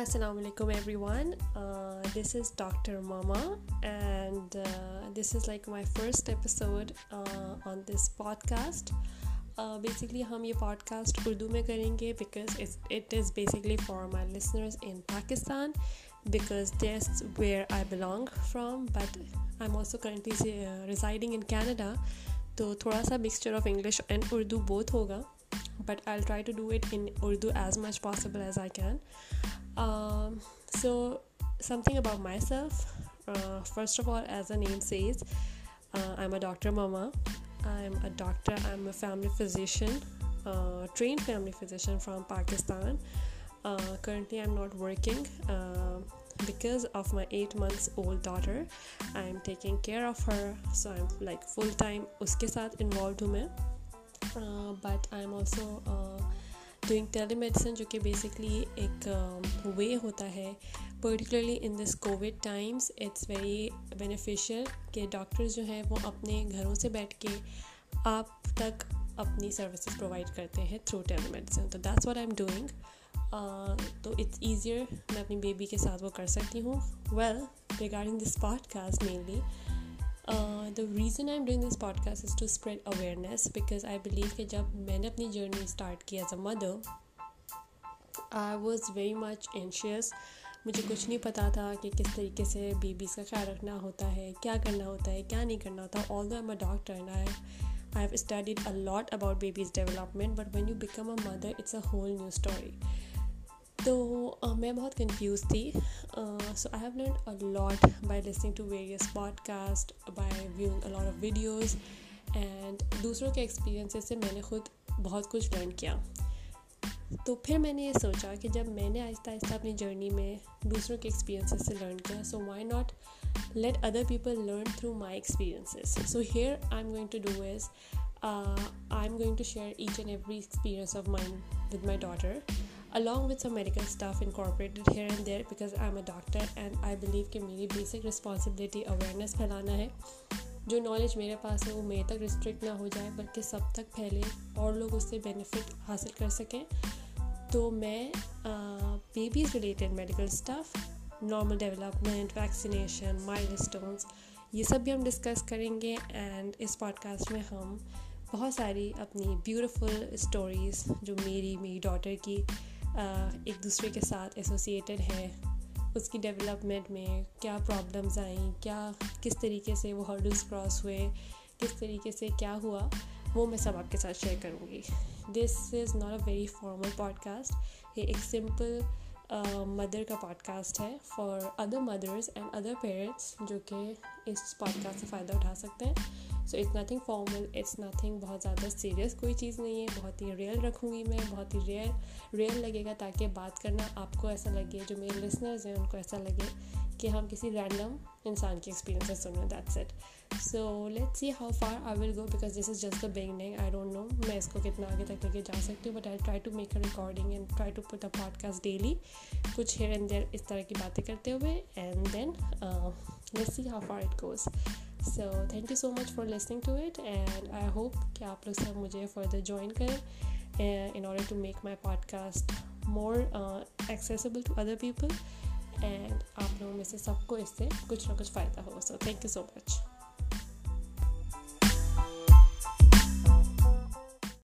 السلام علیکم everyone this is doctor mama and this is like my first episode on this podcast basically ہم یہ podcast Urdu میں کریں گے because it is basically for my listeners in Pakistan because this where I belong from but I am also currently residing in Canada تو تھوڑا سا mixture of English and Urdu بہت ہوگا but I try to do it in Urdu as much possible as I can so something about myself first of all as a name says I am a doctor mama I am a doctor I am a family physician trained family physician from Pakistan currently I am not working because of my eight months old daughter I am taking care of her so I am like full time اس کے ساتھ involved ہوں میں but I am also doing telemedicine جو کہ basically ایک way ہوتا ہے particularly in this COVID times it's very beneficial کہ ڈاکٹرز جو ہیں وہ اپنے گھروں سے بیٹھ کے آپ تک اپنی سروسز پرووائڈ کرتے ہیں تھرو ٹیلی میڈیسن تو that's what I am doing تو اٹس ایزیئر میں اپنی بیبی کے ساتھ وہ کر سکتی ہوں well regarding this podcast mainly the reason I am doing this podcast is to spread awareness because I believe کہ جب میں نے اپنی جرنی اسٹارٹ کی as a mother I was very much anxious مجھے کچھ نہیں پتا تھا کہ کس طریقے سے بیبیز کا خیال رکھنا ہوتا ہے کیا کرنا ہوتا ہے کیا نہیں کرنا ہوتا all am a doctor and I I have studied lot about babies development but when you become a mother it's a whole new story تو میں بہت کنفیوز تھی so I have learn a lot by listening to various podcast by a a lot of videos and دوسروں کے ایکسپیریئنسیز سے میں نے خود بہت کچھ لرن کیا تو پھر میں نے یہ سوچا کہ جب میں نے آہستہ آہستہ اپنی جرنی میں دوسروں کے ایکسپیرینسیز سے لرن کیا so why not let other people learn through my experiences so here I am going to do is I am going to share each and every experience of my with my daughter along with some medical staff incorporated here here and there because I am a doctor and I کہ میری basic responsibility awareness پھیلانا ہے جو knowledge میرے پاس ہے وہ میرے تک ریسٹرکٹ نہ ہو جائے بلکہ سب تک پھیلے اور لوگ اس سے بینیفٹ حاصل کر سکیں تو میں babies related medical staff normal development vaccination milestones یہ سب بھی ہم ڈسکس کریں گے اینڈ اس پوڈ کاسٹ میں ہم بہت ساری اپنی بیوٹیفل اسٹوریز جو میری میری ڈاٹر کی ایک دوسرے کے ساتھ ایسوسیٹیڈ ہے اس کی ڈیولپمنٹ میں کیا پرابلمز آئیں کیا کس طریقے سے وہ ہرڈلس کراس ہوئے کس طریقے سے کیا ہوا وہ میں سب آپ کے ساتھ شیئر کروں گی this is not a very formal podcast یہ ایک سمپل مدر کا پوڈ کاسٹ ہے for other mothers and other parents جو کہ اس پوڈ کاسٹ سے فائدہ اٹھا سکتے ہیں so it's nothing formal it's nothing بہت زیادہ سیریس کوئی چیز نہیں ہے بہت ہی ریئل رکھوں گی میں بہت ہی ریئل ریئل لگے گا تاکہ بات کرنا آپ کو ایسا لگے جو میرے لسنرز ہیں ان کو ایسا لگے کہ ہم کسی رینڈم انسان کی ایکسپیرینس سن رہے ہیں that set so let see how far I will go because this is just the beginning نینگ آئی ڈونٹ نو میں اس کو کتنا آگے تک لے کے جا سکتی ہوں but I try to make a recording and try to put a podcast daily کچھ ہیئر اینڈ دیر اس طرح کی باتیں کرتے ہوئے and then let see how far it goes so thank you so much for listening to it and I hope کہ آپ لوگ سب مجھے فردر جوائن کریں in order to make my podcast more accessible to other people and آپ لوگوں میں سے سب کو اس سے کچھ نہ کچھ فائدہ ہو so thank you so much